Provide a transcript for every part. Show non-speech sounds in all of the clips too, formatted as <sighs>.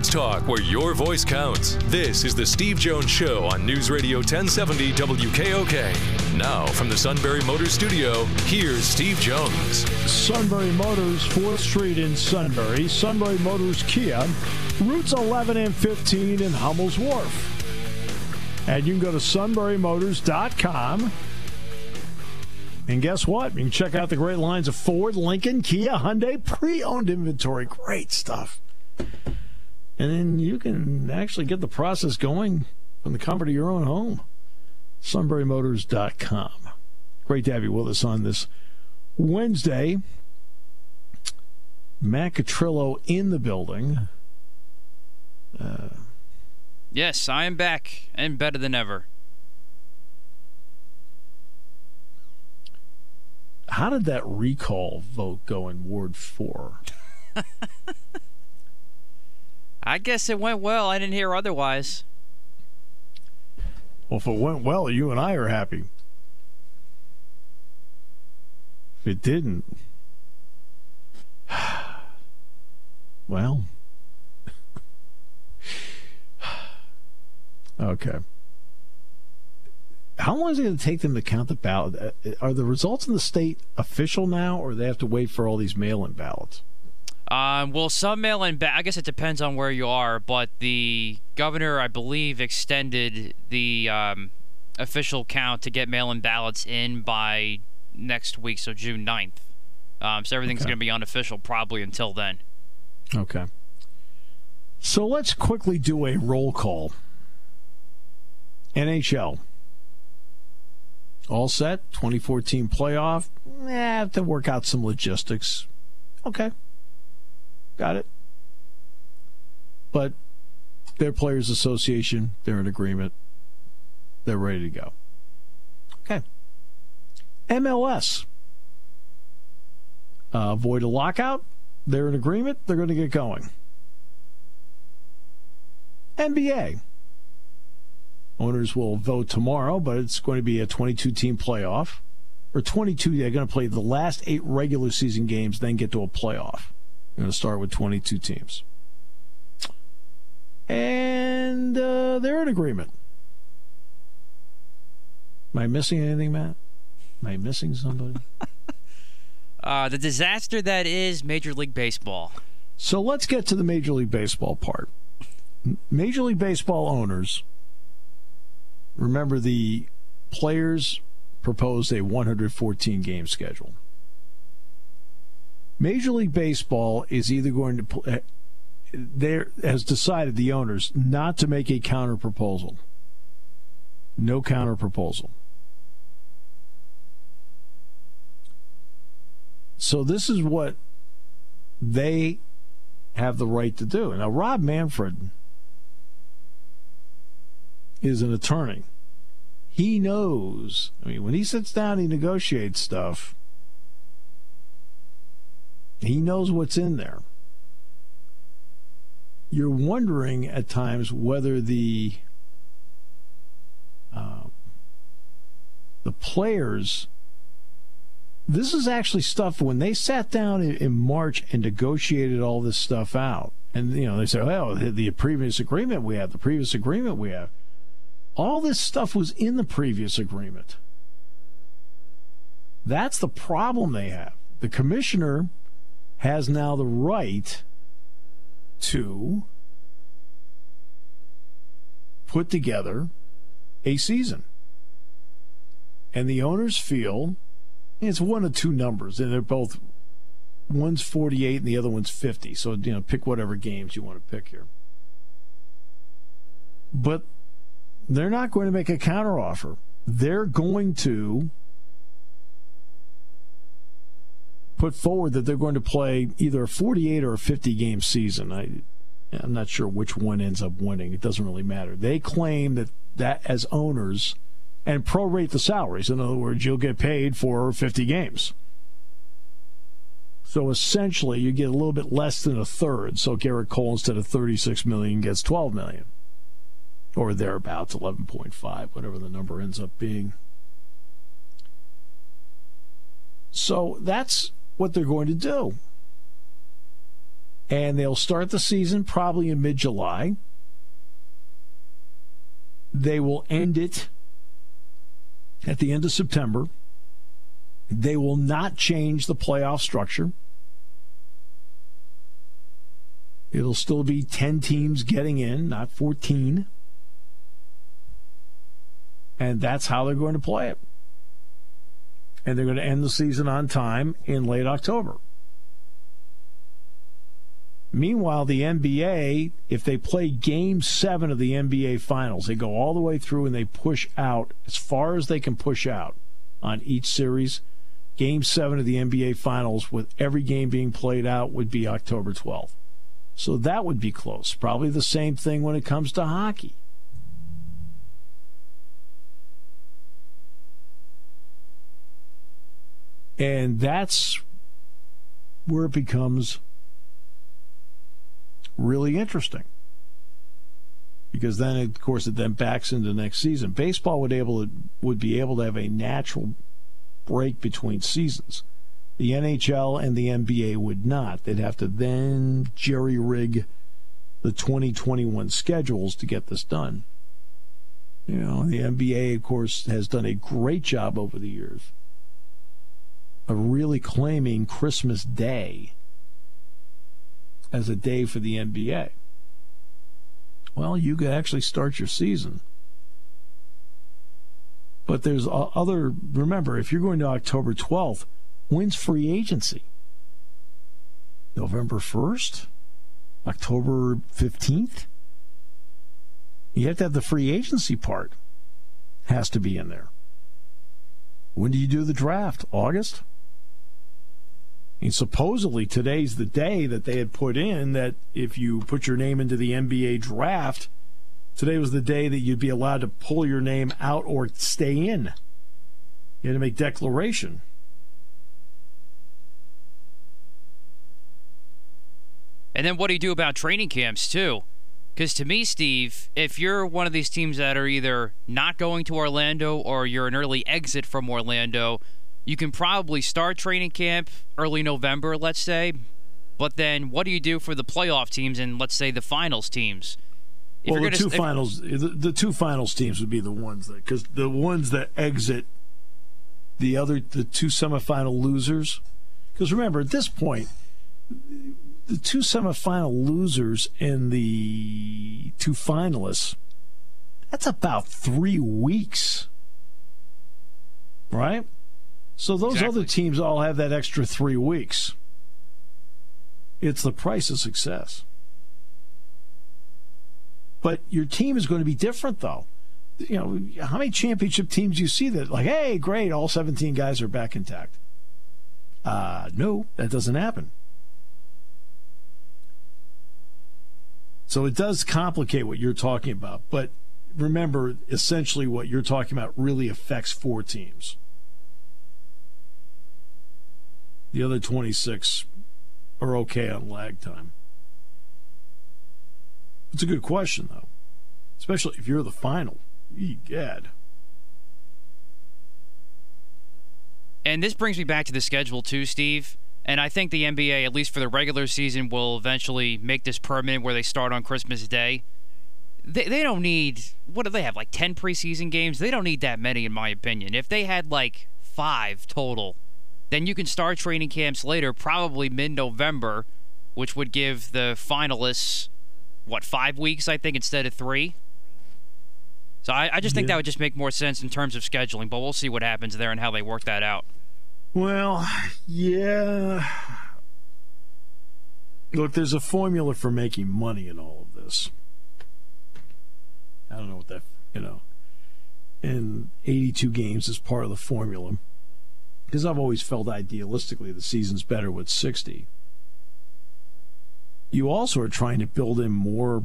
Sports talk where your voice counts. This is the Steve Jones Show on News Radio 1070 WKOK. Now, from the Sunbury Motors Studio, here's Steve Jones. Sunbury Motors, 4th Street in Sunbury. Sunbury Motors Kia, routes 11 and 15 in Hummel's Wharf. And you can go to sunburymotors.com. And guess what? You can check out the great lines of Ford, Lincoln, Kia, Hyundai, pre owned inventory. Great stuff. And then you can actually get the process going from the comfort of your own home. SunburyMotors.com. Great to have you with us on this Wednesday. Matt Catrillo in the building. Uh, yes, I am back and better than ever. How did that recall vote go in Ward 4? <laughs> I guess it went well. I didn't hear otherwise. Well, if it went well, you and I are happy. If it didn't, <sighs> well, <sighs> okay. How long is it going to take them to count the ballot? Uh, are the results in the state official now, or they have to wait for all these mail-in ballots? Um, well, some mail in, ba- I guess it depends on where you are, but the governor, I believe, extended the um, official count to get mail in ballots in by next week, so June 9th. Um, so everything's okay. going to be unofficial probably until then. Okay. So let's quickly do a roll call. NHL. All set. 2014 playoff. Eh, have to work out some logistics. Okay. Got it. But their Players Association, they're in agreement. They're ready to go. Okay. MLS. Uh, avoid a lockout. They're in agreement. They're going to get going. NBA. Owners will vote tomorrow, but it's going to be a 22 team playoff. Or 22, they're going to play the last eight regular season games, then get to a playoff. We're going to start with 22 teams. And uh, they're in agreement. Am I missing anything, Matt? Am I missing somebody? <laughs> uh, the disaster that is Major League Baseball. So let's get to the Major League Baseball part. Major League Baseball owners, remember the players proposed a 114 game schedule. Major League Baseball is either going to play, uh, there has decided the owners not to make a counter proposal. No counter proposal. So this is what they have the right to do. Now Rob Manfred is an attorney. He knows. I mean, when he sits down, he negotiates stuff he knows what's in there. You're wondering at times whether the uh, the players this is actually stuff when they sat down in, March and negotiated all this stuff out. And, you know, they said, "Well, the, the previous agreement we have, the previous agreement we have. All this stuff was in the previous agreement. That's the problem they have. The commissioner has now the right to put together a season. And the owners feel it's one of two numbers, and they're both one's 48 and the other one's 50. So, you know, pick whatever games you want to pick here. But they're not going to make a counteroffer. They're going to put forward that they're going to play either a 48 or a 50 game season. I, I'm not sure which one ends up winning. It doesn't really matter. They claim that that as owners and prorate the salaries. In other words, you'll get paid for 50 games. So essentially, you get a little bit less than a third. So Gerrit Cole, instead of 36 million, gets 12 million, or thereabouts, 11.5, whatever the number ends up being. So that's what they're going to do. And they'll start the season probably in mid July. They will end it at the end of September. They will not change the playoff structure. It'll still be 10 teams getting in, not 14. And that's how they're going to play it and they're going to end the season on time in late October. Meanwhile, the NBA, if they play game seven of the NBA Finals, they go all the way through and they push out as far as they can push out on each series. Game seven of the NBA Finals, with every game being played out, would be October 12th. So that would be close. Probably the same thing when it comes to hockey. And that's where it becomes really interesting. Because then, of course, it then backs into next season. Baseball would able to, would be able to have a natural break between seasons. The NHL and the NBA would not. They'd have to then jerry rig the 2021 schedules to get this done. You know, the NBA, of course, has done a great job over the years of really claiming Christmas Day as a day for the NBA. Well, you could actually start your season. But there's other, remember, if you're going to October 12th, when's free agency? November 1st? October 15th? You have to have the free agency part, has to be in there. When do you do the draft? August? Supposedly today's the day that they had put in that if you put your name into the NBA draft, today was the day that you'd be allowed to pull your name out or stay in. You had to make declaration. And then what do you do about training camps too? Because to me, Steve, if you're one of these teams that are either not going to Orlando or you're an early exit from Orlando, you can probably start training camp early November, let's say. But then what do you do for the playoff teams and let's say the finals teams? If well, the two finals, the, the two finals teams would be the ones that because the ones that exit the other the two semifinal losers. Because remember, at this point, the two semifinal losers and the two finalists, that's about three weeks, right? So those exactly. other teams all have that extra three weeks. It's the price of success. But your team is going to be different, though. You know, how many championship teams do you see that, like, hey, great, all 17 guys are back intact? Uh, no, that doesn't happen. So it does complicate what you're talking about. But remember, essentially, what you're talking about really affects four teams. The other 26 are okay on lag time. It's a good question, though, especially if you're the final. Egad. And this brings me back to the schedule too, Steve. And I think the NBA, at least for the regular season, will eventually make this permanent where they start on Christmas Day. They, they don't need, what do they have, like 10 preseason games? They don't need that many, in my opinion. If they had like five total, then you can start training camps later, probably mid November, which would give the finalists, what, five weeks, I think, instead of three? So I, I just think Yeah. that would just make more sense in terms of scheduling, but we'll see what happens there and how they work that out. Well, yeah. Look, there's a formula for making money in all of this. I don't know what that, you know. And 82 games is part of the formula. Because I've always felt idealistically the season's better with 60. You also are trying to build in more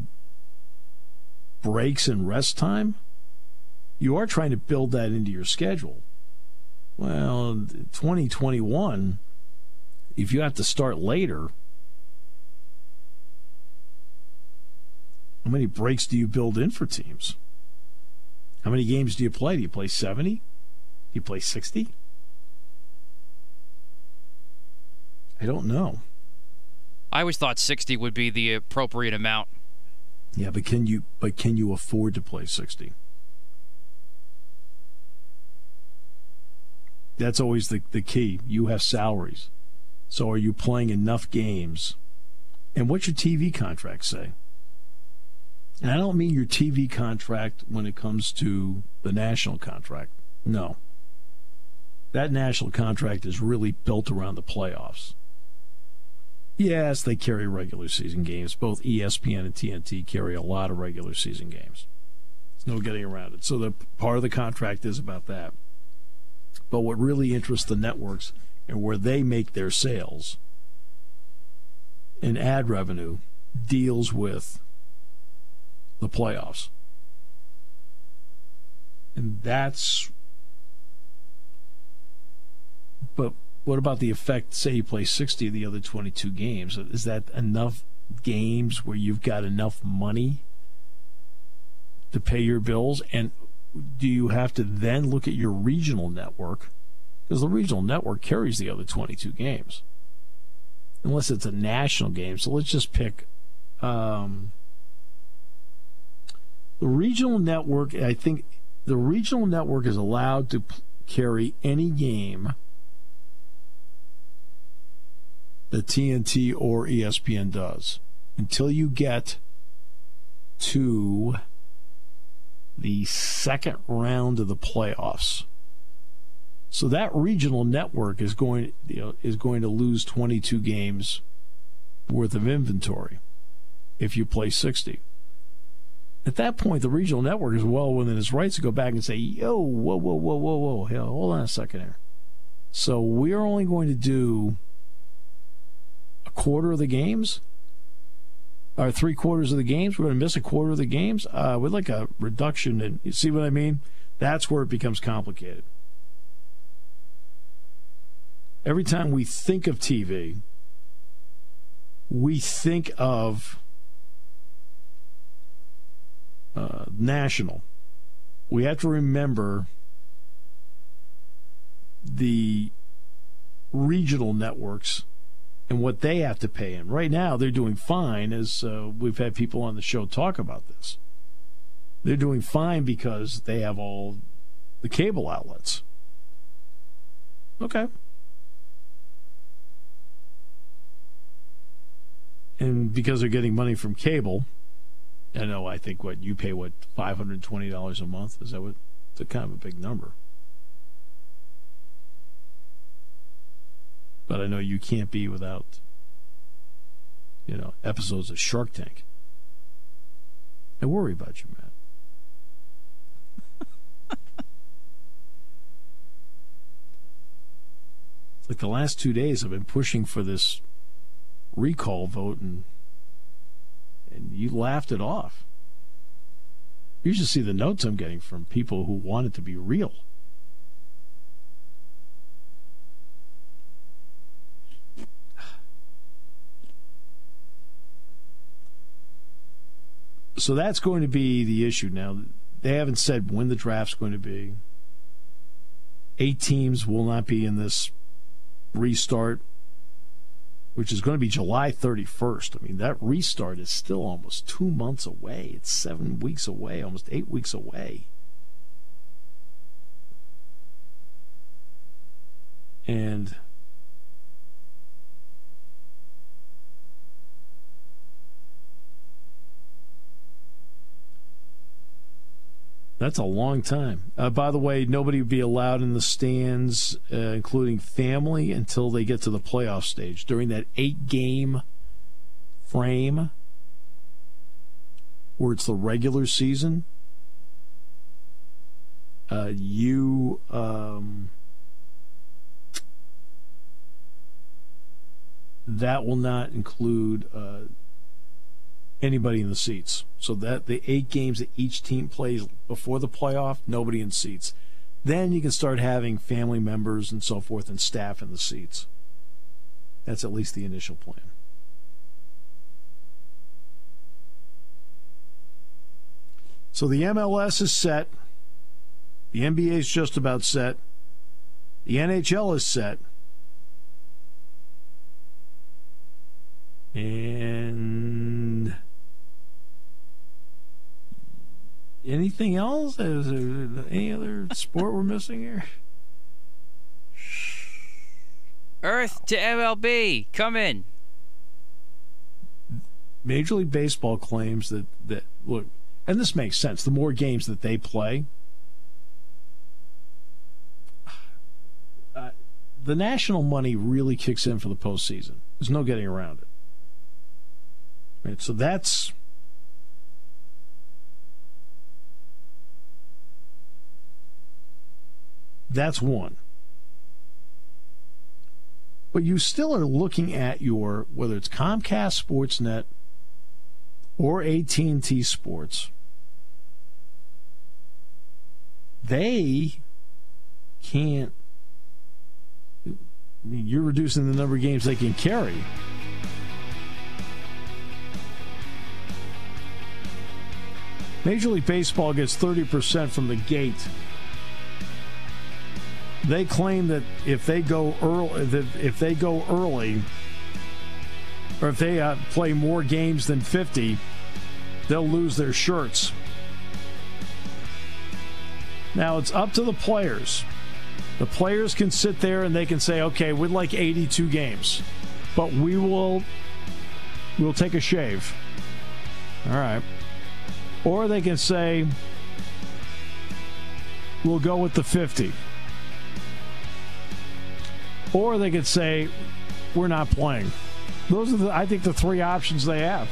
breaks and rest time. You are trying to build that into your schedule. Well, 2021, if you have to start later, how many breaks do you build in for teams? How many games do you play? Do you play 70? Do you play 60? I don't know. I always thought 60 would be the appropriate amount. Yeah, but can you but can you afford to play 60? That's always the, the key. You have salaries. So are you playing enough games? And what's your TV contract say? And I don't mean your TV contract when it comes to the national contract. No. That national contract is really built around the playoffs. Yes, they carry regular season games. Both ESPN and TNT carry a lot of regular season games. There's no getting around it. So the part of the contract is about that. But what really interests the networks and where they make their sales in ad revenue deals with the playoffs. And that's but what about the effect? Say you play 60 of the other 22 games. Is that enough games where you've got enough money to pay your bills? And do you have to then look at your regional network? Because the regional network carries the other 22 games, unless it's a national game. So let's just pick um, the regional network. I think the regional network is allowed to p- carry any game that TNT or ESPN does until you get to the second round of the playoffs. So that regional network is going you know, is going to lose 22 games worth of inventory if you play 60. At that point, the regional network is well within its rights to go back and say, "Yo, whoa, whoa, whoa, whoa, whoa, hey, hold on a second here." So we're only going to do quarter of the games, or three quarters of the games. We're going to miss a quarter of the games. Uh, with like a reduction in, you see what I mean? That's where it becomes complicated. Every time we think of TV, we think of uh, national. We have to remember the regional networks and what they have to pay in. Right now, they're doing fine, as uh, we've had people on the show talk about this. They're doing fine because they have all the cable outlets. Okay. And because they're getting money from cable, I know, I think what you pay, what, $520 a month? Is that what? It's a kind of a big number. But I know you can't be without, you know, episodes of Shark Tank. I worry about you, Matt. <laughs> it's like the last two days I've been pushing for this recall vote, and and you laughed it off. You should see the notes I'm getting from people who want it to be real. So that's going to be the issue now. They haven't said when the draft's going to be. Eight teams will not be in this restart, which is going to be July 31st. I mean, that restart is still almost two months away. It's seven weeks away, almost eight weeks away. And That's a long time. Uh, by the way, nobody would be allowed in the stands, uh, including family, until they get to the playoff stage. During that eight game frame, where it's the regular season, uh, you. Um, that will not include uh, anybody in the seats. So that the eight games that each team plays before the playoff, nobody in seats. Then you can start having family members and so forth and staff in the seats. That's at least the initial plan. So the MLS is set. The NBA is just about set. The NHL is set. And anything else? Is there any other sport we're missing here? Earth to MLB, come in. Major League Baseball claims that that look, and this makes sense. The more games that they play, uh, the national money really kicks in for the postseason. There's no getting around it. Right, so that's That's one. But you still are looking at your whether it's Comcast Sportsnet or AT&T Sports. They can't I mean, you're reducing the number of games they can carry. Major League Baseball gets 30% from the gate they claim that if they go early, that if they go early, or if they uh, play more games than 50, they'll lose their shirts. Now it's up to the players. The players can sit there and they can say, "Okay, we'd like 82 games, but we will we'll take a shave." All right. Or they can say, "We'll go with the 50." Or they could say, "We're not playing." Those are, the, I think, the three options they have.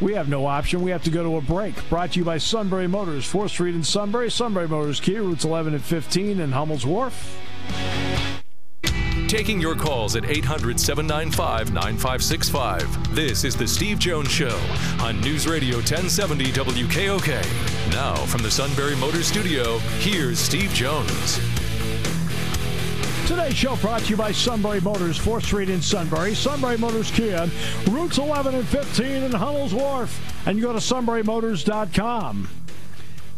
We have no option. We have to go to a break. Brought to you by Sunbury Motors, 4th Street in Sunbury. Sunbury Motors, Kia, routes 11 and 15 in Hummel's Wharf. Taking your calls at 800 795 9565. This is The Steve Jones Show on News Radio 1070 WKOK. Now, from the Sunbury Motors Studio, here's Steve Jones. Today's show brought to you by Sunbury Motors, 4th Street in Sunbury. Sunbury Motors Kia, routes 11 and 15 in Hummels Wharf. And you go to sunburymotors.com.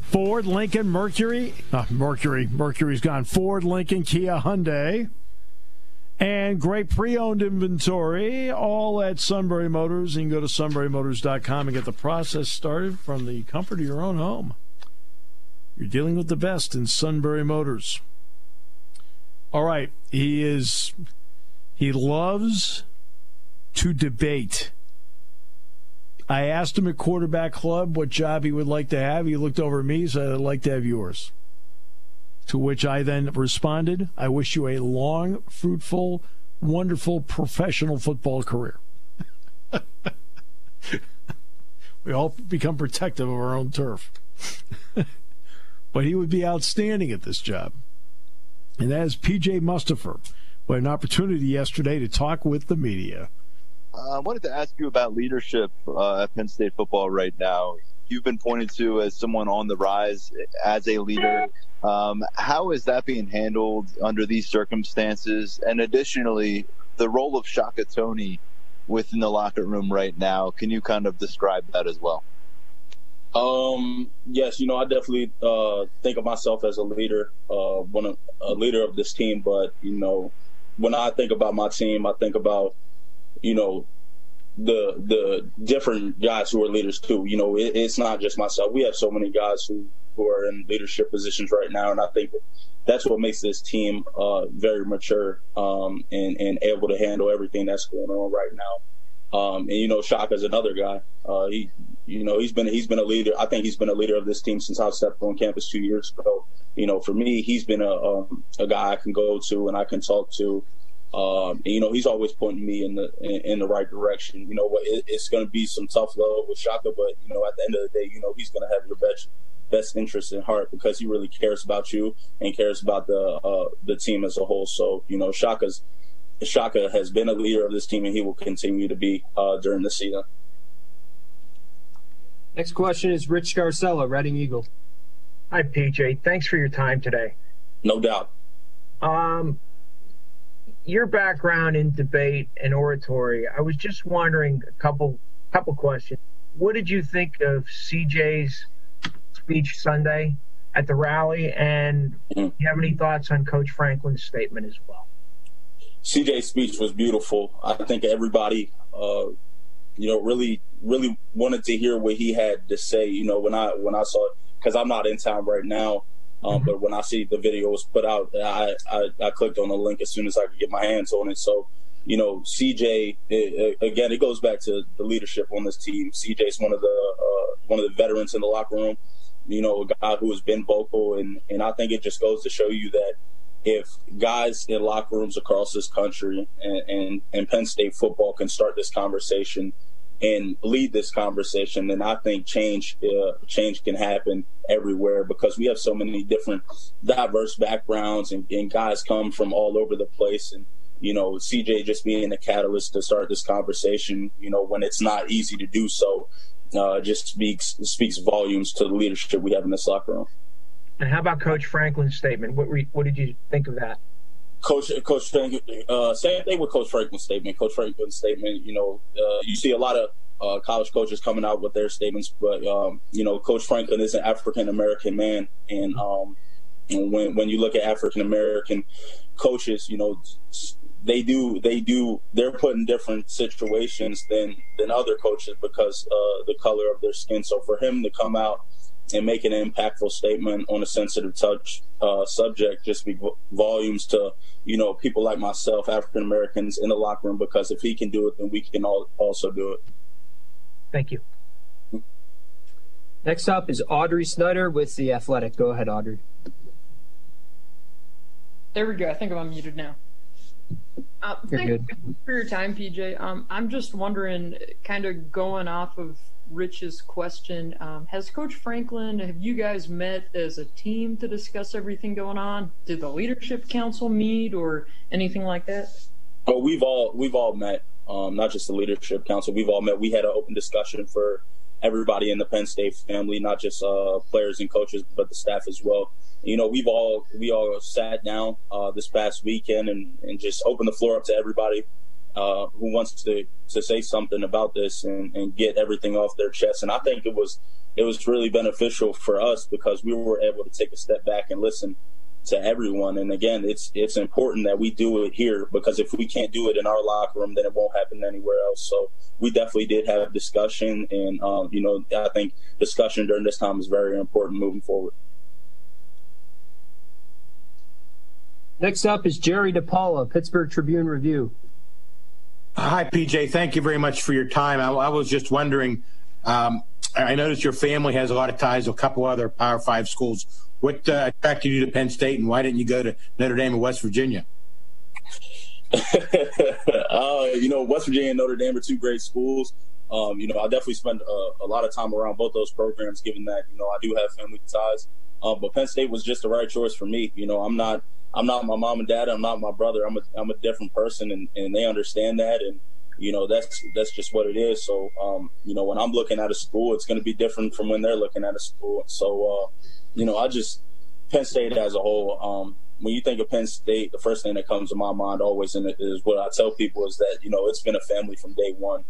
Ford, Lincoln, Mercury. Uh, Mercury. Mercury's gone. Ford, Lincoln, Kia, Hyundai. And great pre owned inventory, all at Sunbury Motors. You can go to sunburymotors.com and get the process started from the comfort of your own home. You're dealing with the best in Sunbury Motors. All right. He is, he loves to debate. I asked him at Quarterback Club what job he would like to have. He looked over at me and said, I'd like to have yours. To which I then responded, I wish you a long, fruitful, wonderful professional football career. <laughs> we all become protective of our own turf. <laughs> but he would be outstanding at this job and that is PJ Mustipher. We had an opportunity yesterday to talk with the media. Uh, I wanted to ask you about leadership uh, at Penn State football right now. You've been pointed to as someone on the rise as a leader. Um, how is that being handled under these circumstances? And additionally, the role of Shaka Toney within the locker room right now. Can you kind of describe that as well? Um, yes, you know, I definitely uh, think of myself as a leader, uh, one of, a leader of this team. But you know, when I think about my team, I think about you know the the different guys who are leaders too. You know, it, it's not just myself. We have so many guys who who are in leadership positions right now, and I think that's what makes this team uh, very mature um, and and able to handle everything that's going on right now. Um, and you know, Shaka's another guy. Uh, he, you know, he's been he's been a leader. I think he's been a leader of this team since I stepped on campus two years ago. You know, for me, he's been a um, a guy I can go to and I can talk to. Um, and, you know, he's always pointing me in the in, in the right direction. You know, it, it's going to be some tough love with Shaka, but you know, at the end of the day, you know, he's going to have your best best interest in heart because he really cares about you and cares about the uh, the team as a whole. So, you know, Shaka's Shaka has been a leader of this team, and he will continue to be uh, during the season. Next question is Rich Scarcella, Reading Eagle. Hi, PJ. Thanks for your time today. No doubt. Um, your background in debate and oratory, I was just wondering a couple couple questions. What did you think of CJ's speech Sunday at the rally, and do you have any thoughts on Coach Franklin's statement as well? CJ's speech was beautiful. I think everybody, uh, you know, really, really wanted to hear what he had to say. You know, when I when I saw it, because I'm not in town right now, um, mm-hmm. but when I see the video was put out, I, I, I clicked on the link as soon as I could get my hands on it. So, you know, CJ it, again, it goes back to the leadership on this team. CJ's one of the uh, one of the veterans in the locker room. You know, a guy who has been vocal, and and I think it just goes to show you that if guys in locker rooms across this country and, and, and Penn State football can start this conversation and lead this conversation, then I think change uh, change can happen everywhere because we have so many different diverse backgrounds and, and, guys come from all over the place and you know CJ just being a catalyst to start this conversation you know when it's not easy to do so uh, just speaks speaks volumes to the leadership we have in this locker room. And how about Coach Franklin's statement? What re- what did you think of that? Coach, Coach Franklin, uh, same thing with Coach Franklin's statement. Coach Franklin's statement, you know, uh, you see a lot of uh, college coaches coming out with their statements, but um, you know, Coach Franklin is an African American man, and um, when when you look at African American coaches, you know, they do they do they're put in different situations than than other coaches because uh, the color of their skin. So for him to come out and make an impactful statement on a sensitive touch uh, subject just be volumes to you know people like myself african americans in the locker room because if he can do it then we can all also do it. Thank you. Next up is audrey snyder with the athletic. Go ahead audrey. There we go. I think i'm unmuted now. Uh, thank you for your time pj um, i'm just wondering kind of going off of Rich's question. Um, has Coach Franklin, have you guys met as a team to discuss everything going on? Did the leadership council meet or anything like that? Oh, we've all we've all met. Um, not just the leadership council. We've all met. We had an open discussion for everybody in the Penn State family, not just uh, players and coaches, but the staff as well. You know, we've all we all sat down uh, this past weekend and, and just opened the floor up to everybody uh, who wants to to say something about this and, and get everything off their chest. And I think it was it was really beneficial for us because we were able to take a step back and listen to everyone. And again, it's it's important that we do it here because if we can't do it in our locker room, then it won't happen anywhere else. So we definitely did have discussion, and um, you know, I think discussion during this time is very important moving forward. Next up is Jerry DiPaola, Pittsburgh Tribune Review. Hi, PJ. Thank you very much for your time. I, I was just wondering. Um, I noticed your family has a lot of ties to a couple other Power Five schools. What uh, attracted you to Penn State, and why didn't you go to Notre Dame in West Virginia? <laughs> uh, you know, West Virginia and Notre Dame are two great schools. Um, you know, I definitely spend a, a, lot of time around both those programs, given that you know I do have family ties. Um, but Penn State was just the right choice for me. You know, I'm not I'm not my mom and dad. I'm not my brother. I'm a I'm a different person, and, and they understand that. And you know that's that's just what it is. So um, you know when I'm looking at a school, it's going to be different from when they're looking at a school. So uh, you know I just Penn State as a whole. Um, when you think of Penn State, the first thing that comes to my mind always it is what I tell people is that you know it's been a family from day one.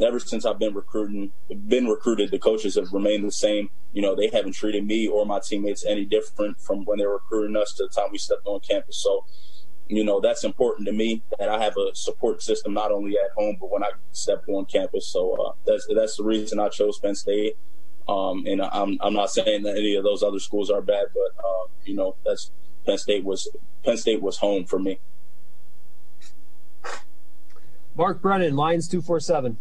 Ever since I've been recruiting, been recruited, the coaches have remained the same. You know, they haven't treated me or my teammates any different from when they were recruiting us to the time we stepped on campus. So, you know, that's important to me that I have a support system not only at home but when I step on campus. So uh, that's that's the reason I chose Penn State. Um, and I'm I'm not saying that any of those other schools are bad, but uh, you know, that's Penn State was Penn State was home for me. Mark Brennan, Lions two four seven.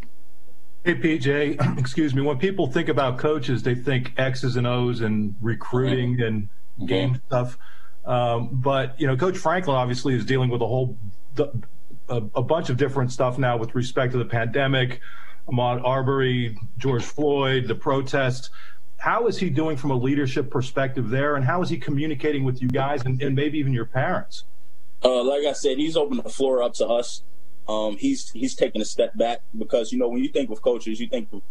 Hey, PJ, <clears throat> excuse me. When people think about coaches, they think X's and O's and recruiting and game stuff. Um, but, you know, Coach Franklin obviously is dealing with a whole, a, a bunch of different stuff now with respect to the pandemic, Ahmaud Arbery, George Floyd, the protests. How is he doing from a leadership perspective there? And how is he communicating with you guys and, and maybe even your parents? Uh, like I said, he's opened the floor up to us um, he's he's taking a step back because you know when you think of coaches, you think of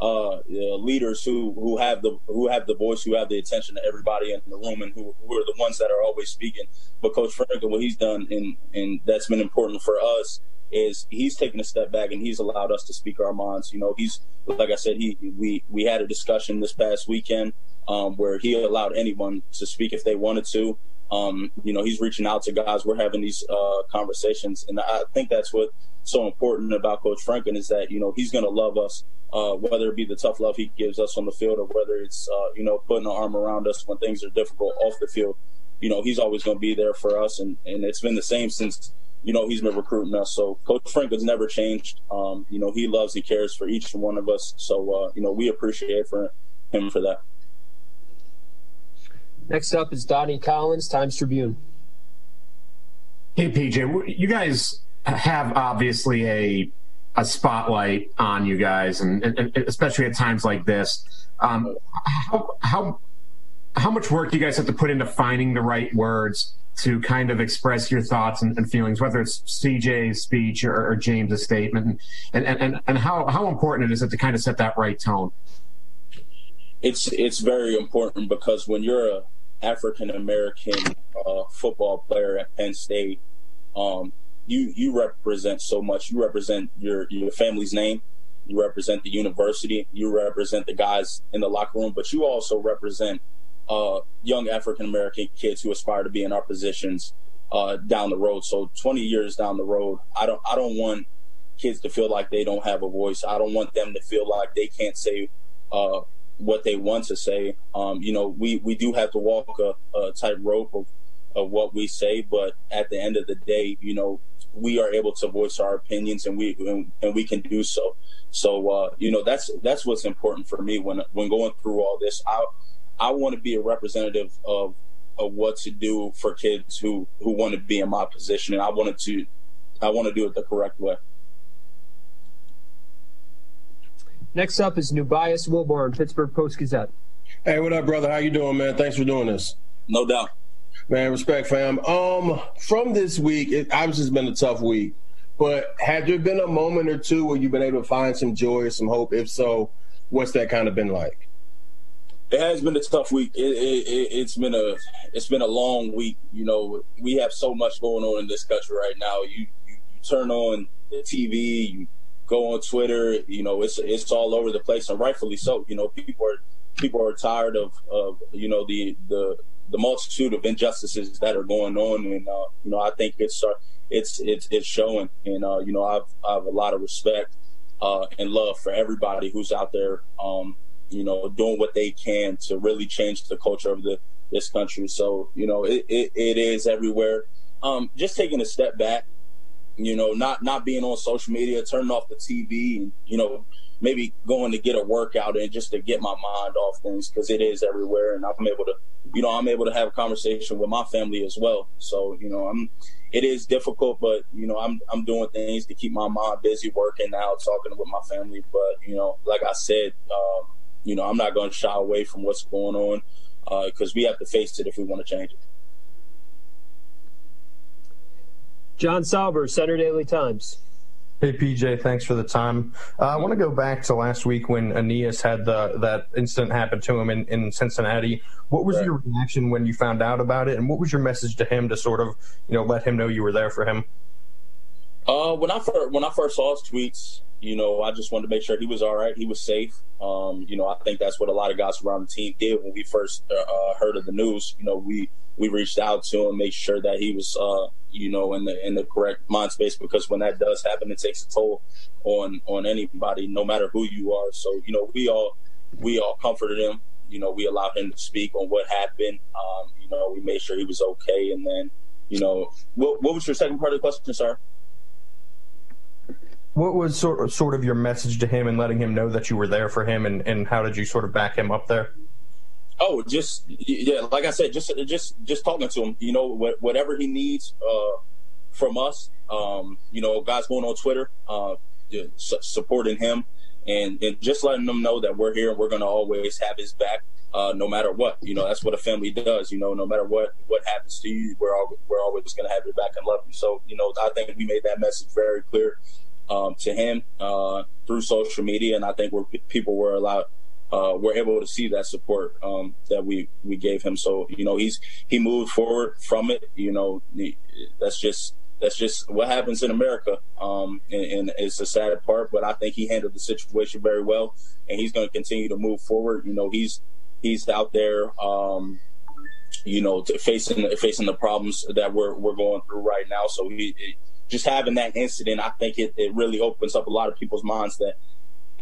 uh, leaders who who have the who have the voice, who have the attention of everybody in the room, and who, who are the ones that are always speaking. But Coach Franklin, what he's done, and and that's been important for us, is he's taken a step back and he's allowed us to speak our minds. You know, he's like I said, he we we had a discussion this past weekend um, where he allowed anyone to speak if they wanted to. Um, you know, he's reaching out to guys. We're having these uh, conversations, and I think that's what so important about Coach Franklin is that you know he's going to love us, uh, whether it be the tough love he gives us on the field or whether it's uh, you know putting an arm around us when things are difficult off the field. You know, he's always going to be there for us, and and it's been the same since you know he's been recruiting us. So Coach Franklin's never changed. Um, you know, he loves and cares for each one of us. So uh, you know, we appreciate for him for that. Next up is Donnie Collins, Times Tribune. Hey, PJ, you guys have obviously a a spotlight on you guys, and, and especially at times like this. Um, how how how much work do you guys have to put into finding the right words to kind of express your thoughts and, and feelings, whether it's CJ's speech or, or James's statement, and, and, and, and how, how important is it to kind of set that right tone? It's it's very important because when you're a African American uh, football player at Penn State, um, you you represent so much. You represent your your family's name. You represent the university. You represent the guys in the locker room, but you also represent uh, young African American kids who aspire to be in our positions uh, down the road. So 20 years down the road, I don't I don't want kids to feel like they don't have a voice. I don't want them to feel like they can't say uh, what they want to say. Um, you know, we, we do have to walk a, a tightrope of, of what we say, but at the end of the day, you know, we are able to voice our opinions and we and, and we can do so. So uh, you know, that's that's what's important for me when when going through all this. I I want to be a representative of of what to do for kids who who want to be in my position, and I wanted to I want to do it the correct way. Next up is Nubyjas Wilborn, Pittsburgh Post Gazette. Hey, what up, brother? How you doing, man? Thanks for doing this. No doubt. Man, respect, fam. Um, from this week, it obviously has been a tough week, but had there been a moment or two where you've been able to find some joy or some hope? If so, what's that kind of been like? It has been a tough week. It, it, has been a it's been a long week. You know, we have so much going on in this country right now. You you, you turn on the TV, you go on Twitter. You know, it's it's all over the place, and rightfully so. You know, people are people are tired of of you know the the the multitude of injustices that are going on, and uh, you know, I think it's uh, it's it's it's showing, and uh, you know, I've I have a lot of respect uh, and love for everybody who's out there, um, you know, doing what they can to really change the culture of the this country. So, you know, it, it, it is everywhere. Um, just taking a step back you know, not not being on social media, turning off the TV, and you know, maybe going to get a workout and just to get my mind off things because it is everywhere, and I'm able to, you know, I'm able to have a conversation with my family as well. So you know, I'm. It is difficult, but you know, I'm I'm doing things to keep my mind busy, working out, talking with my family. But you know, like I said, um, you know, I'm not going to shy away from what's going on because uh, we have to face it if we want to change it. John Sauber, Center Daily Times. Hey PJ, thanks for the time. Uh, I want to go back to last week when Aeneas had the that incident happen to him in, in Cincinnati. What was right. your reaction when you found out about it, and what was your message to him to sort of you know let him know you were there for him? Uh, when I first when I first saw his tweets, you know, I just wanted to make sure he was all right, he was safe. Um, you know, I think that's what a lot of guys around the team did when we first uh, uh, heard of the news. You know, we we reached out to him, make sure that he was, uh, you know, in the in the correct mind space because when that does happen, it takes a toll on on anybody, no matter who you are. So, you know, we all we all comforted him. You know, we allowed him to speak on what happened. Um, you know, we made sure he was okay, and then, you know, what, what was your second part of the question, sir? What was sort of, sort of your message to him and letting him know that you were there for him, and, and how did you sort of back him up there? Oh, just yeah, like I said, just just just talking to him. You know, whatever he needs uh, from us. Um, you know, guys going on Twitter, uh, supporting him, and and just letting them know that we're here and we're going to always have his back, uh, no matter what. You know, that's what a family does. You know, no matter what what happens to you, we're all, we're always going to have your back and love you. So, you know, I think we made that message very clear um, to him uh, through social media, and I think we're, people were allowed uh, were able to see that support um, that we we gave him. So you know he's he moved forward from it. You know he, that's just that's just what happens in America, um, and, and, it's a sad part. But I think he handled the situation very well, and he's going to continue to move forward. You know he's he's out there. Um, you know, facing facing the problems that we're we're going through right now. So he, just having that incident, I think it, it really opens up a lot of people's minds that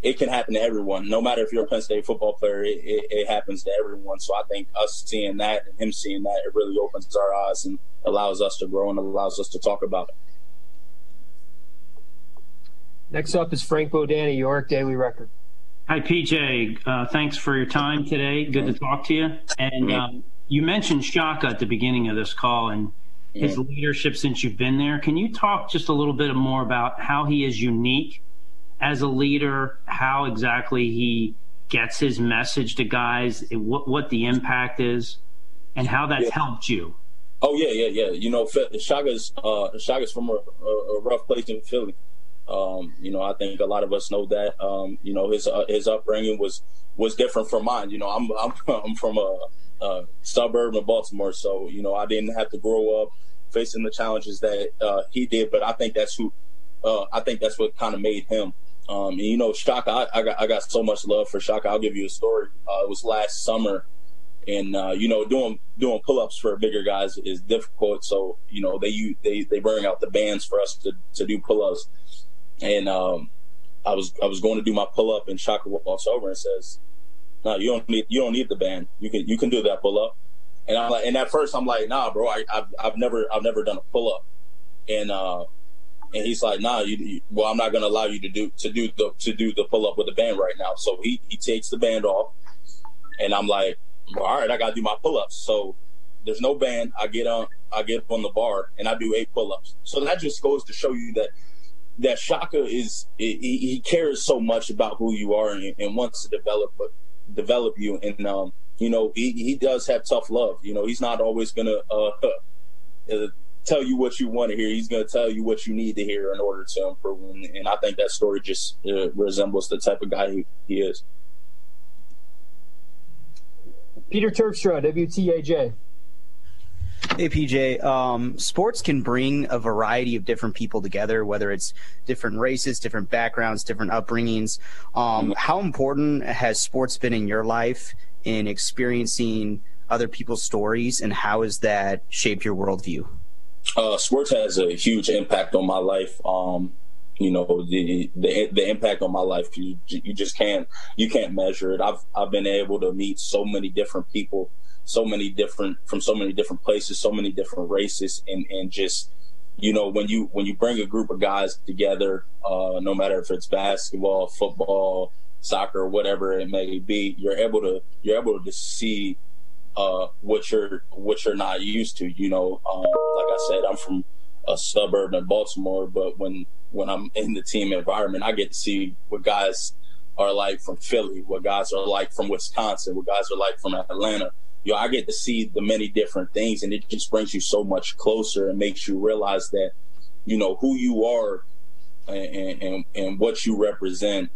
it can happen to everyone. No matter if you're a Penn State football player, it, it, it, happens to everyone. So I think us seeing that and him seeing that, it really opens our eyes and allows us to grow and allows us to talk about it. Next up is Frank Bodani, York Daily Record. Hi, PJ. Uh, thanks for your time today. Good to talk to you. And um, you mentioned Shaka at the beginning of this call, and his leadership since you've been there. Can you talk just a little bit more about how he is unique as a leader, how exactly he gets his message to guys, what, what the impact is, and how that's yeah. helped you? Oh yeah, yeah, yeah. You know, Shaka's uh, Shaka's from a, a, rough place in Philly. Um, you know, I think a lot of us know that. Um, you know, his uh, his upbringing was was different from mine. You know, I'm I'm, <laughs> I'm from a, a suburb of Baltimore, so you know, I didn't have to grow up facing the challenges that uh, he did. But I think that's who, uh, I think that's what kind of made him. Um, and you know, Shaka, I, I, got I got so much love for Shaka. I'll give you a story. Uh, it was last summer, and uh, you know, doing doing pull ups for bigger guys is difficult. So you know, they they they bring out the bands for us to to do pull ups, and um, I was I was going to do my pull up, and Shaka walks over and says, "No, you don't need you don't need the band. You can you can do that pull up." And I'm like, and at first I'm like, nah, bro, I, have I've never, I've never done a pull up. And, uh, and he's like, nah, you, you, well, I'm not to allow you to do, to do the, to do the pull up with the band right now. So he, he takes the band off and I'm like, well, all right, I got to do my pull ups. So there's no band. I get on, I get up on the bar and I do eight pull ups. So that just goes to show you that, that Shaka is, he, he cares so much about who you are and, and wants to develop, develop you. And, um, you know, he, he does have tough love. You know, he's not always to uh, <laughs> uh, tell you what you want to hear. He's going to tell you what you need to hear in order to improve. And, and I think that story just uh, resembles the type of guy he, he is. Peter Turkstra, WTAJ. Hey PJ, um, sports can bring a variety of different people together, whether it's different races, different backgrounds, different upbringings. Um, how important has sports been in your life, in experiencing other people's stories, and how has that shaped your worldview? Uh, sports has a huge impact on my life. Um, you know the, the the impact on my life you you just can't you can't measure it. I've I've been able to meet so many different people, so many different from so many different places, so many different races, and and just you know when you when you bring a group of guys together, uh, no matter if it's basketball, football, soccer, whatever it may be, you're able to you're able to see uh, what you're what you're not used to. You know, um, like I said, I'm from a suburb in Baltimore, but when when I'm in the team environment, I get to see what guys are like from Philly, what guys are like from Wisconsin, what guys are like from Atlanta. You know, I get to see the many different things, and it just brings you so much closer and makes you realize that, you know, who you are and, and, and what you represent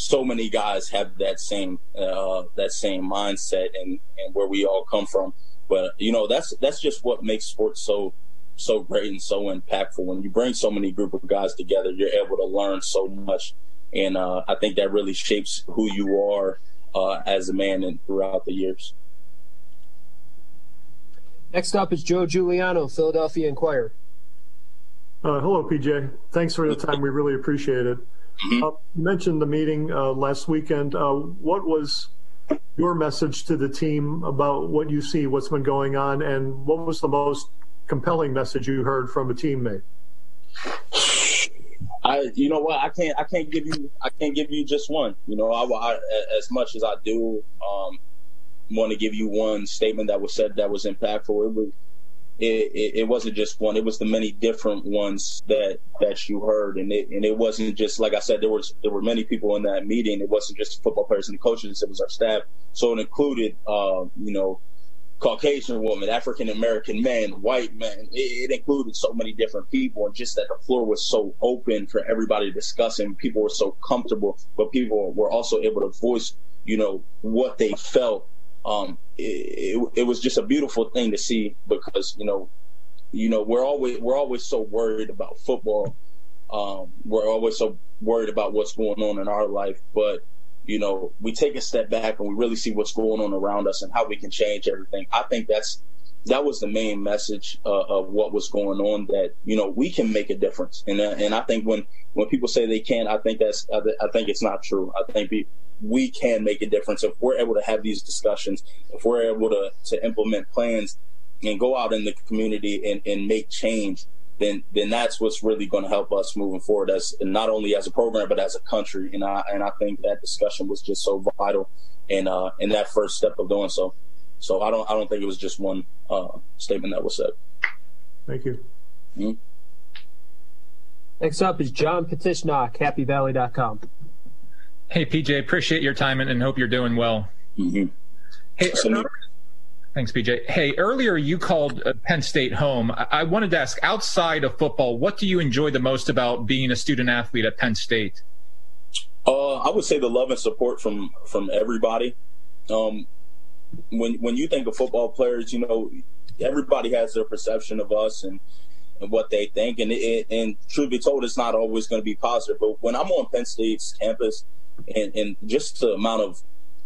so many guys have that same uh, that same mindset and and where we all come from. But you know that's that's just what makes sports so so great and so impactful. When you bring so many group of guys together, you're able to learn so much, and uh, I think that really shapes who you are uh, as a man and throughout the years. Next up is Joe Juliano, Philadelphia Inquirer. Uh, hello, PJ. Thanks for the time. We really appreciate it. Mm-hmm. Uh, you mentioned the meeting uh, last weekend. Uh, what was your message to the team about what you see, what's been going on, and what was the most compelling message you heard from a teammate? I, you know what, I can't, I can't give you, I can't give you just one. You know, I, I as much as I do um, want to give you one statement that was said that was impactful. It was it, it, it, wasn't just one. It was the many different ones that that you heard, and it and it wasn't just like I said. There was there were many people in that meeting. It wasn't just football players and the coaches. It was our staff. So it included, uh, you know, Caucasian woman, African American man, white man. It, it, included so many different people, and just that the floor was so open for everybody to discuss, and people were so comfortable, but people were also able to voice, you know, what they felt um, it, it, it, was just a beautiful thing to see because you know, you know, we're always we're always so worried about football. Um, we're always so worried about what's going on in our life, but you know, we take a step back and we really see what's going on around us and how we can change everything. I think that's that was the main message uh, of what was going on. That you know we can make a difference, and uh, and I think when when people say they can't, I think that's I, I think it's not true. I think we can make a difference if we're able to have these discussions, if we're able to, to implement plans and go out in the community and, and make change, then then that's what's really going to help us moving forward as not only as a program but as a country. And I and I think that discussion was just so vital in uh, in that first step of doing so. So I don't I don't think it was just one uh, statement that was said. Thank you. Mm-hmm. Next up is John Petitschnach, HappyValley.com. Hey, PJ, appreciate your time and, and hope you're doing well. Mm-hmm. Hey, thanks, PJ. Hey, earlier you called uh, Penn State home. I-, I wanted to ask, outside of football, what do you enjoy the most about being a student athlete at Penn State? Uh, I would say the love and support from from everybody. Um, when when you think of football players, you know everybody has their perception of us and and what they think, and it, and truth be told, it's not always going to be positive. But when I'm on Penn State's campus, and, and just the amount of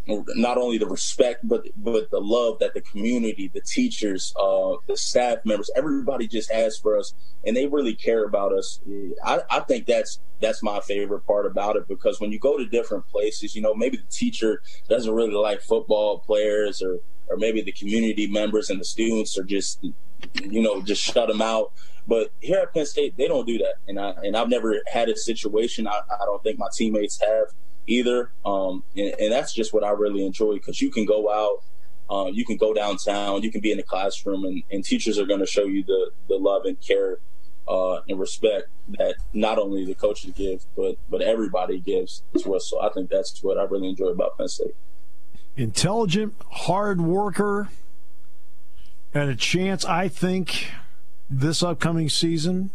not only the respect but but the love that the community the teachers uh, the staff members everybody just has for us and they really care about us I, I think that's that's my favorite part about it because when you go to different places you know maybe the teacher doesn't really like football players or or maybe the community members and the students are just you know just shut them out but here at Penn State, they don't do that, and I and I've never had a situation. I, I don't think my teammates have either. Um, and, and, that's just what I really enjoy because you can go out, uh, you can go downtown, you can be in the classroom, and, and teachers are going to show you the, the love and care uh, and respect that not only the coaches give, but but everybody gives to us. So I think that's what I really enjoy about Penn State. Intelligent, hard worker, and a chance, I think, this upcoming season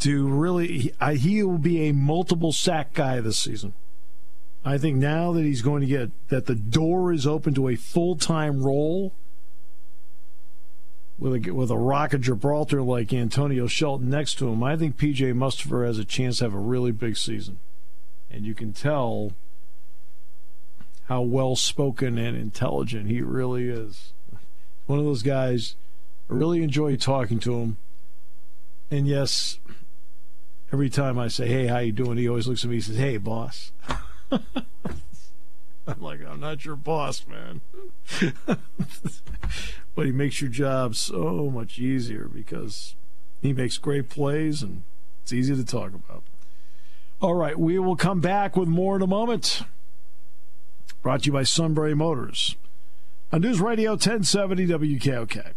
to really, he will be a multiple sack guy this season. I think now that he's going to get that the door is open to a full time role with a with a rock of Gibraltar like Antonio Shelton next to him, I think PJ Mustipher has a chance to have a really big season, and you can tell how well spoken and intelligent he really is. One of those guys. I really enjoy talking to him, and yes, every time I say, "Hey, how you doing?" He always looks at me and says, "Hey, boss." <laughs> I'm like, I'm not your boss, man. <laughs> but he makes your job so much easier because he makes great plays and it's easy to talk about. All right, we will come back with more in a moment. Brought to you by Sunbury Motors on News Radio 1070 WKOK.